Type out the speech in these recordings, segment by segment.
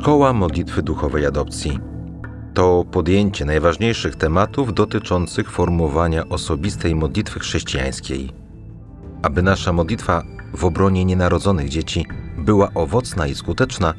Szkoła Modlitwy Duchowej Adopcji to podjęcie najważniejszych tematów dotyczących formowania osobistej modlitwy chrześcijańskiej. Aby nasza modlitwa w obronie nienarodzonych dzieci była owocna i skuteczna,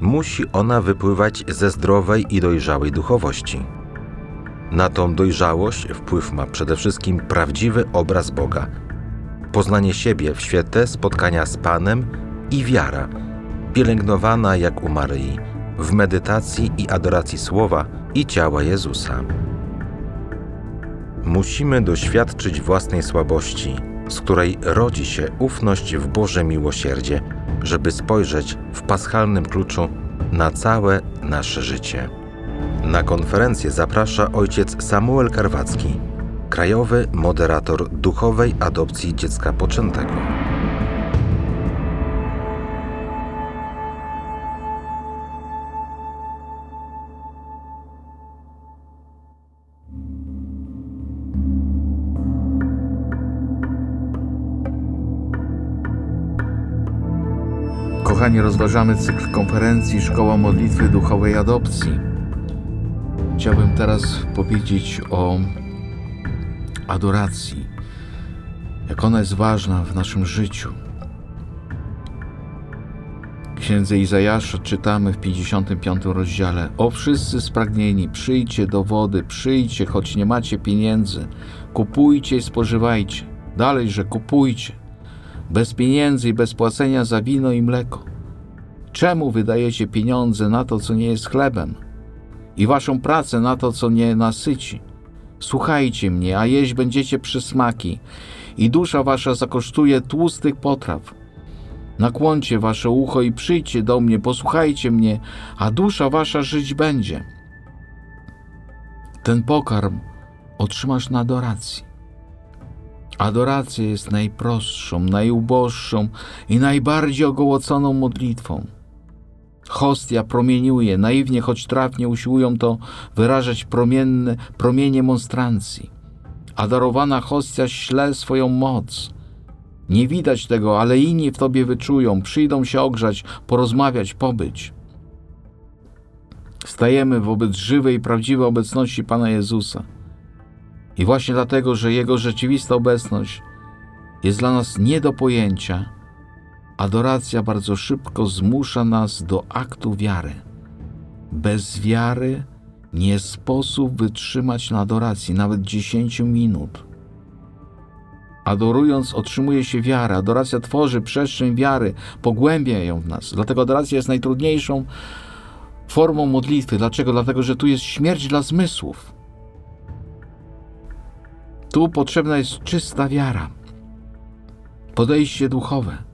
musi ona wypływać ze zdrowej i dojrzałej duchowości. Na tą dojrzałość wpływ ma przede wszystkim prawdziwy obraz Boga, poznanie siebie w świetle spotkania z Panem i wiara, pielęgnowana jak u Maryi, w medytacji i adoracji słowa i ciała Jezusa. Musimy doświadczyć własnej słabości, z której rodzi się ufność w Boże miłosierdzie, żeby spojrzeć w paschalnym kluczu na całe nasze życie. Na konferencję zaprasza ojciec Samuel Karwacki, krajowy moderator duchowej adopcji dziecka poczętego. Kochani, rozważamy cykl konferencji Szkoła Modlitwy Duchowej Adopcji. Chciałbym teraz powiedzieć o adoracji, jak ona jest ważna w naszym życiu. W księdze Izajasza czytamy w 55 rozdziale: O wszyscy spragnieni, przyjdźcie do wody, przyjdźcie, choć nie macie pieniędzy, kupujcie i spożywajcie. Dalej, że kupujcie bez pieniędzy i bez płacenia za wino i mleko. Czemu wydajecie pieniądze na to, co nie jest chlebem, i waszą pracę na to, co nie nasyci? Słuchajcie mnie, a jeść będziecie przysmaki, i dusza wasza zakosztuje tłustych potraw. Nakłoncie wasze ucho i przyjdźcie do mnie, posłuchajcie mnie, a dusza wasza żyć będzie. Ten pokarm otrzymasz na adoracji. Adoracja jest najprostszą, najuboższą i najbardziej ogołoconą modlitwą. Hostia promieniuje, naiwnie choć trafnie usiłują to wyrażać promienne, promienie monstrancji. A darowana hostia śle swoją moc. Nie widać tego, ale inni w tobie wyczują, przyjdą się ogrzać, porozmawiać, pobyć. Stajemy wobec żywej i prawdziwej obecności Pana Jezusa. I właśnie dlatego, że Jego rzeczywista obecność jest dla nas nie do pojęcia, adoracja bardzo szybko zmusza nas do aktu wiary. Bez wiary nie sposób wytrzymać na adoracji nawet 10 minut. Adorując otrzymuje się wiarę. Adoracja tworzy przestrzeń wiary, pogłębia ją w nas. Dlatego adoracja jest najtrudniejszą formą modlitwy. Dlaczego? Dlatego, że tu jest śmierć dla zmysłów. Tu potrzebna jest czysta wiara, podejście duchowe.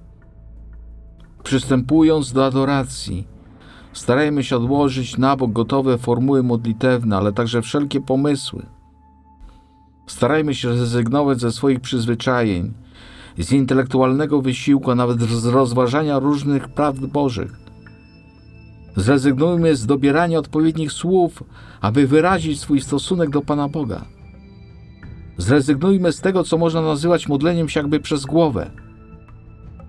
Przystępując do adoracji, starajmy się odłożyć na bok gotowe formuły modlitewne, ale także wszelkie pomysły. Starajmy się zrezygnować ze swoich przyzwyczajeń, z intelektualnego wysiłku, a nawet z rozważania różnych prawd Bożych. Zrezygnujmy z dobierania odpowiednich słów, aby wyrazić swój stosunek do Pana Boga. Zrezygnujmy z tego, co można nazywać modleniem się jakby przez głowę.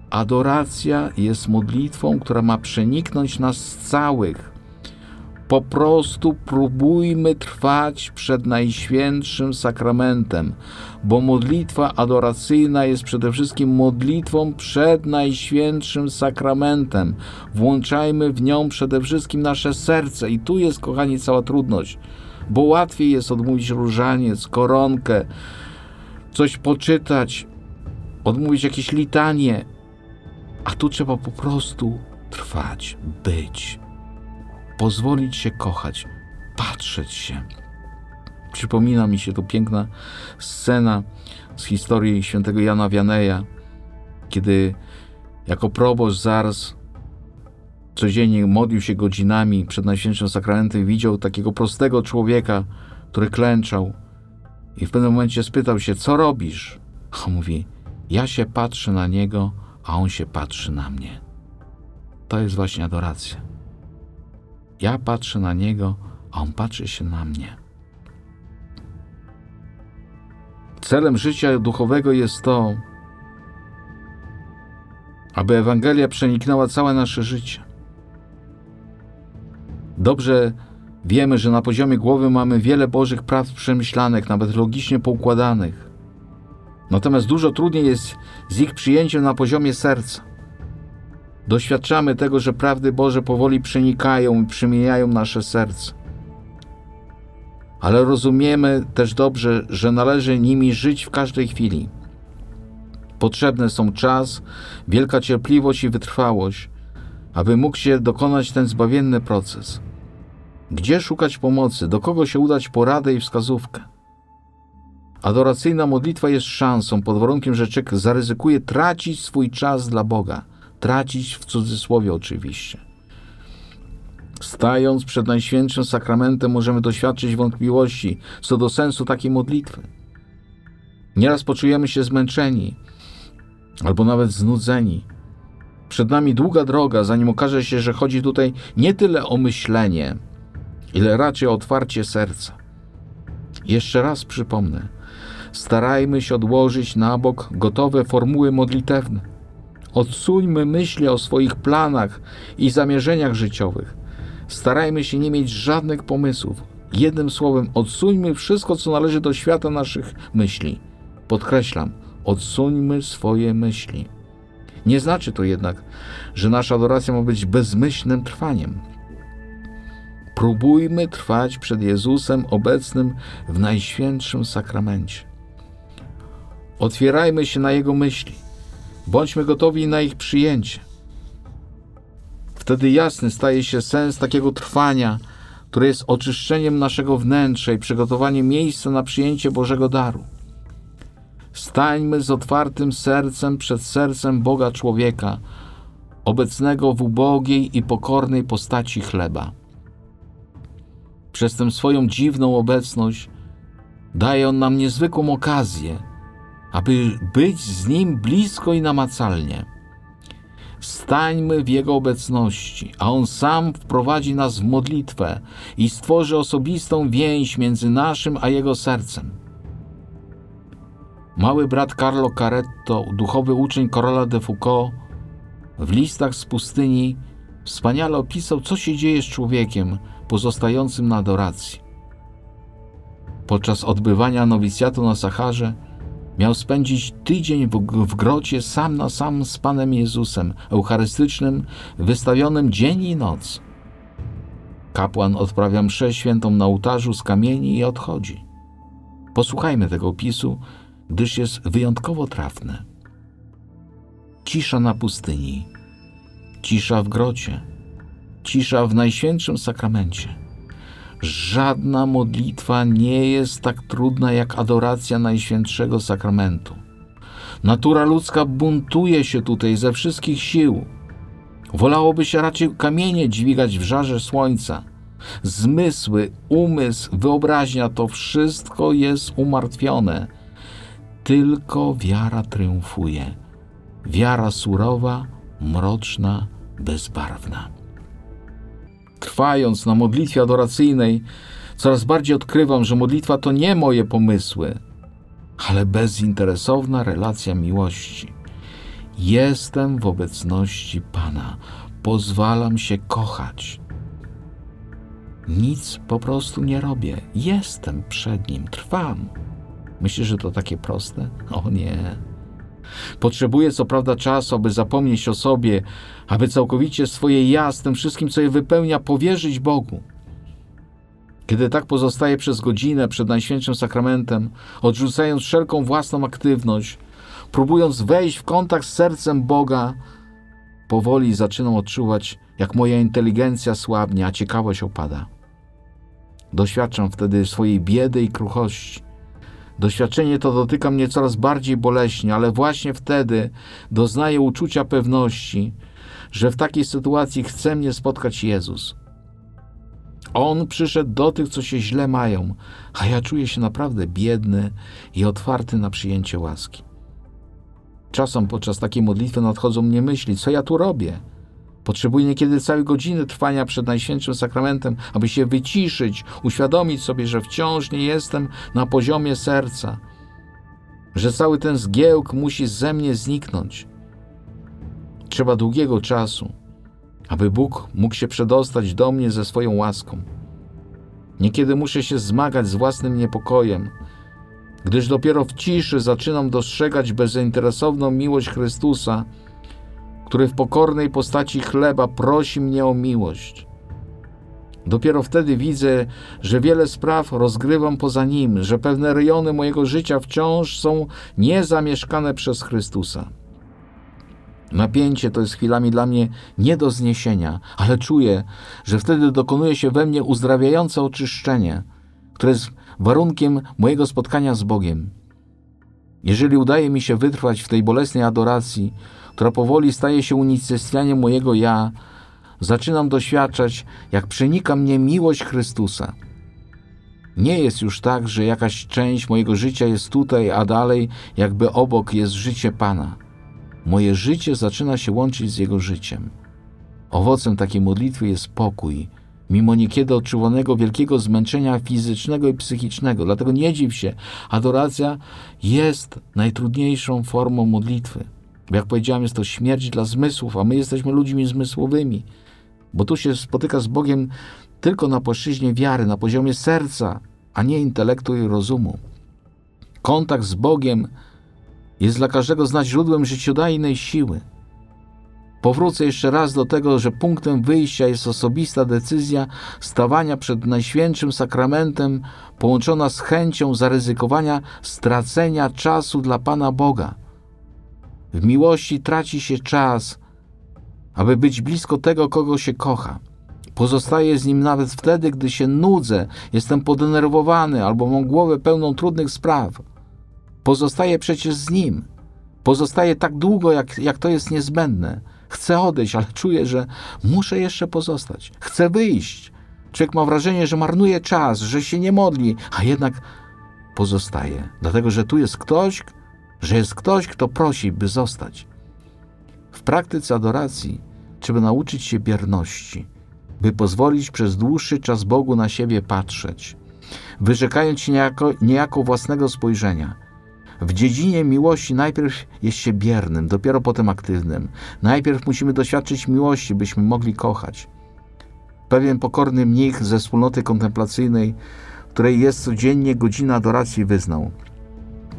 Adoracja jest modlitwą, która ma przeniknąć nas całych. Po prostu próbujmy trwać przed Najświętszym Sakramentem, bo modlitwa adoracyjna jest przede wszystkim modlitwą przed Najświętszym Sakramentem. Włączajmy w nią przede wszystkim nasze serce, i tu jest, kochani, cała trudność bo łatwiej jest odmówić różaniec, koronkę, coś poczytać, odmówić jakieś litanie, a tu trzeba po prostu trwać, być, pozwolić się kochać, patrzeć się. Przypomina mi się tu piękna scena z historii świętego Jana Wianeja, kiedy jako proboszcz Zars codziennie modlił się godzinami przed Najświętszym Sakramentem, widział takiego prostego człowieka, który klęczał i w pewnym momencie spytał się, co robisz? A mówi, ja się patrzę na niego, a on się patrzy na mnie. To jest właśnie adoracja. Ja patrzę na niego, a on patrzy się na mnie. Celem życia duchowego jest to, aby Ewangelia przeniknęła całe nasze życie Dobrze wiemy, że na poziomie głowy mamy wiele Bożych praw przemyślanych, nawet logicznie poukładanych. Natomiast dużo trudniej jest z ich przyjęciem na poziomie serca. Doświadczamy tego, że prawdy Boże powoli przenikają i przemieniają nasze serce. Ale rozumiemy też dobrze, że należy nimi żyć w każdej chwili. Potrzebne są czas, wielka cierpliwość i wytrwałość, aby mógł się dokonać ten zbawienny proces. Gdzie szukać pomocy, do kogo się udać poradę i wskazówkę? Adoracyjna modlitwa jest szansą, pod warunkiem, że człowiek zaryzykuje tracić swój czas dla Boga. Tracić w cudzysłowie oczywiście. Stając przed Najświętszym Sakramentem możemy doświadczyć wątpliwości co do sensu takiej modlitwy. Nieraz poczujemy się zmęczeni albo nawet znudzeni. Przed nami długa droga, zanim okaże się, że chodzi tutaj nie tyle o myślenie, ile raczej o otwarcie serca. Jeszcze raz przypomnę, starajmy się odłożyć na bok gotowe formuły modlitewne. Odsuńmy myśli o swoich planach i zamierzeniach życiowych. Starajmy się nie mieć żadnych pomysłów. Jednym słowem, odsuńmy wszystko, co należy do świata naszych myśli. Podkreślam, odsuńmy swoje myśli. Nie znaczy to jednak, że nasza adoracja ma być bezmyślnym trwaniem. Próbujmy trwać przed Jezusem obecnym w Najświętszym Sakramencie. Otwierajmy się na Jego myśli. Bądźmy gotowi na ich przyjęcie. Wtedy jasny staje się sens takiego trwania, które jest oczyszczeniem naszego wnętrza i przygotowaniem miejsca na przyjęcie Bożego daru. Stańmy z otwartym sercem przed sercem Boga człowieka, obecnego w ubogiej i pokornej postaci chleba. Przez tę swoją dziwną obecność daje on nam niezwykłą okazję, aby być z nim blisko i namacalnie. Stańmy w Jego obecności, a On sam wprowadzi nas w modlitwę i stworzy osobistą więź między naszym a Jego sercem. Mały brat Carlo Caretto, duchowy uczeń Korola de Foucault, w listach z pustyni wspaniale opisał, co się dzieje z człowiekiem pozostającym na adoracji. Podczas odbywania nowicjatu na Saharze miał spędzić tydzień w, w grocie sam na sam z Panem Jezusem, eucharystycznym, wystawionym dzień i noc. Kapłan odprawia mszę świętą na ołtarzu z kamieni i odchodzi. Posłuchajmy tego opisu, gdyż jest wyjątkowo trafne. Cisza na pustyni, cisza w grocie, cisza w Najświętszym Sakramencie. Żadna modlitwa nie jest tak trudna jak adoracja Najświętszego Sakramentu. Natura ludzka buntuje się tutaj ze wszystkich sił. Wolałoby się raczej kamienie dźwigać w żarze słońca. Zmysły, umysł, wyobraźnia to wszystko jest umartwione. Tylko wiara triumfuje. Wiara surowa, mroczna, bezbarwna. Trwając na modlitwie adoracyjnej, coraz bardziej odkrywam, że modlitwa to nie moje pomysły, ale bezinteresowna relacja miłości. Jestem w obecności Pana, pozwalam się kochać. Nic po prostu nie robię, jestem przed Nim, trwam. Myślisz, że to takie proste? O nie. Potrzebuje co prawda czasu, aby zapomnieć o sobie, aby całkowicie swoje ja z tym wszystkim, co je wypełnia, powierzyć Bogu. Kiedy tak pozostaje przez godzinę przed Najświętszym Sakramentem, odrzucając wszelką własną aktywność, próbując wejść w kontakt z sercem Boga, powoli zaczynam odczuwać, jak moja inteligencja słabnie, a ciekawość opada. Doświadczam wtedy swojej biedy i kruchości. Doświadczenie to dotyka mnie coraz bardziej boleśnie, ale właśnie wtedy doznaję uczucia pewności, że w takiej sytuacji chce mnie spotkać Jezus. On przyszedł do tych, co się źle mają, a ja czuję się naprawdę biedny i otwarty na przyjęcie łaski. Czasem podczas takiej modlitwy nadchodzą mnie myśli, co ja tu robię. Potrzebuję niekiedy całej godziny trwania przed Najświętszym Sakramentem, aby się wyciszyć, uświadomić sobie, że wciąż nie jestem na poziomie serca, że cały ten zgiełk musi ze mnie zniknąć. Trzeba długiego czasu, aby Bóg mógł się przedostać do mnie ze swoją łaską. Niekiedy muszę się zmagać z własnym niepokojem, gdyż dopiero w ciszy zaczynam dostrzegać bezinteresowną miłość Chrystusa, który w pokornej postaci chleba prosi mnie o miłość. Dopiero wtedy widzę, że wiele spraw rozgrywam poza nim, że pewne rejony mojego życia wciąż są niezamieszkane przez Chrystusa. Napięcie to jest chwilami dla mnie nie do zniesienia, ale czuję, że wtedy dokonuje się we mnie uzdrawiające oczyszczenie, które jest warunkiem mojego spotkania z Bogiem. Jeżeli udaje mi się wytrwać w tej bolesnej adoracji, która powoli staje się unicestwianiem mojego ja, zaczynam doświadczać, jak przenika mnie miłość Chrystusa. Nie jest już tak, że jakaś część mojego życia jest tutaj, a dalej, jakby obok, jest życie Pana. Moje życie zaczyna się łączyć z Jego życiem. Owocem takiej modlitwy jest pokój, mimo niekiedy odczuwanego wielkiego zmęczenia fizycznego i psychicznego. Dlatego nie dziw się, adoracja jest najtrudniejszą formą modlitwy. Bo jak powiedziałem, jest to śmierć dla zmysłów, a my jesteśmy ludźmi zmysłowymi. Bo tu się spotyka z Bogiem tylko na płaszczyźnie wiary, na poziomie serca, a nie intelektu i rozumu. Kontakt z Bogiem jest dla każdego z nas źródłem życiodajnej siły. Powrócę jeszcze raz do tego, że punktem wyjścia jest osobista decyzja stawania przed Najświętszym Sakramentem, połączona z chęcią zaryzykowania stracenia czasu dla Pana Boga. W miłości traci się czas, aby być blisko tego, kogo się kocha. Pozostaję z nim nawet wtedy, gdy się nudzę, jestem podenerwowany albo mam głowę pełną trudnych spraw. Pozostaję przecież z nim. Pozostaję tak długo, jak, jak to jest niezbędne. Chcę odejść, ale czuję, że muszę jeszcze pozostać. Chcę wyjść. Człowiek ma wrażenie, że marnuje czas, że się nie modli, a jednak pozostaje, dlatego że tu jest ktoś, że jest ktoś, kto prosi, by zostać. W praktyce adoracji trzeba nauczyć się bierności, by pozwolić przez dłuższy czas Bogu na siebie patrzeć, wyrzekając się niejako, niejako własnego spojrzenia – w dziedzinie miłości najpierw jest się biernym, dopiero potem aktywnym. Najpierw musimy doświadczyć miłości, byśmy mogli kochać. Pewien pokorny mnich ze wspólnoty kontemplacyjnej, której jest codziennie godzina adoracji, wyznał: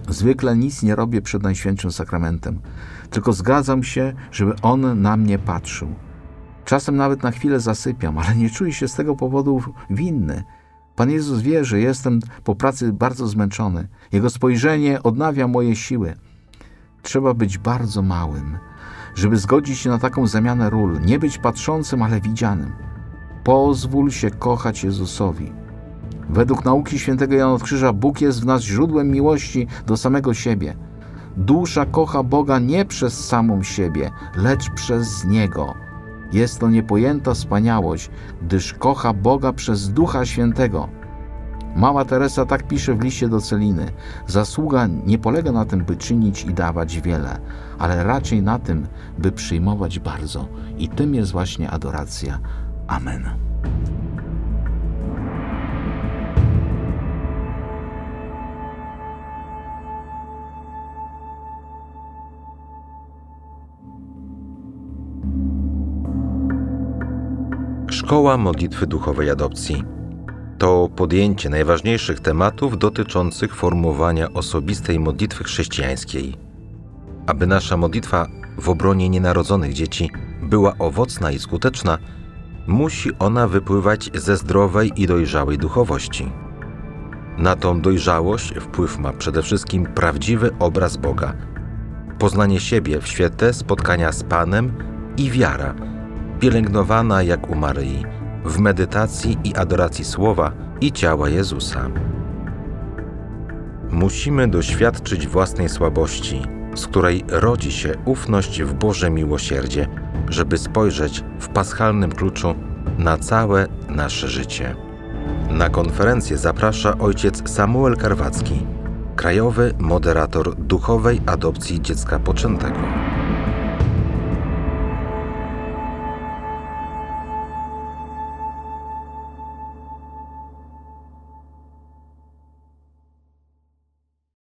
Zwykle nic nie robię przed Najświętszym Sakramentem, tylko zgadzam się, żeby on na mnie patrzył. Czasem nawet na chwilę zasypiam, ale nie czuję się z tego powodu winny. Pan Jezus wie, że jestem po pracy bardzo zmęczony. Jego spojrzenie odnawia moje siły. Trzeba być bardzo małym, żeby zgodzić się na taką zamianę ról, nie być patrzącym, ale widzianym. Pozwól się kochać Jezusowi. Według nauki świętego Jana od Krzyża Bóg jest w nas źródłem miłości do samego siebie. Dusza kocha Boga nie przez samą siebie, lecz przez Niego. Jest to niepojęta wspaniałość, gdyż kocha Boga przez Ducha Świętego. Mała Teresa tak pisze w liście do Celiny. Zasługa nie polega na tym, by czynić i dawać wiele, ale raczej na tym, by przyjmować bardzo. I tym jest właśnie adoracja. Amen. Szkoła Modlitwy Duchowej Adopcji to podjęcie najważniejszych tematów dotyczących formułowania osobistej modlitwy chrześcijańskiej. Aby nasza modlitwa w obronie nienarodzonych dzieci była owocna i skuteczna, musi ona wypływać ze zdrowej i dojrzałej duchowości. Na tą dojrzałość wpływ ma przede wszystkim prawdziwy obraz Boga, poznanie siebie w świetle spotkania z Panem i wiara – pielęgnowana jak u Maryi, w medytacji i adoracji słowa i ciała Jezusa. Musimy doświadczyć własnej słabości, z której rodzi się ufność w Boże miłosierdzie, żeby spojrzeć w paschalnym kluczu na całe nasze życie. Na konferencję zaprasza ojciec Samuel Karwacki, krajowy moderator duchowej adopcji dziecka poczętego.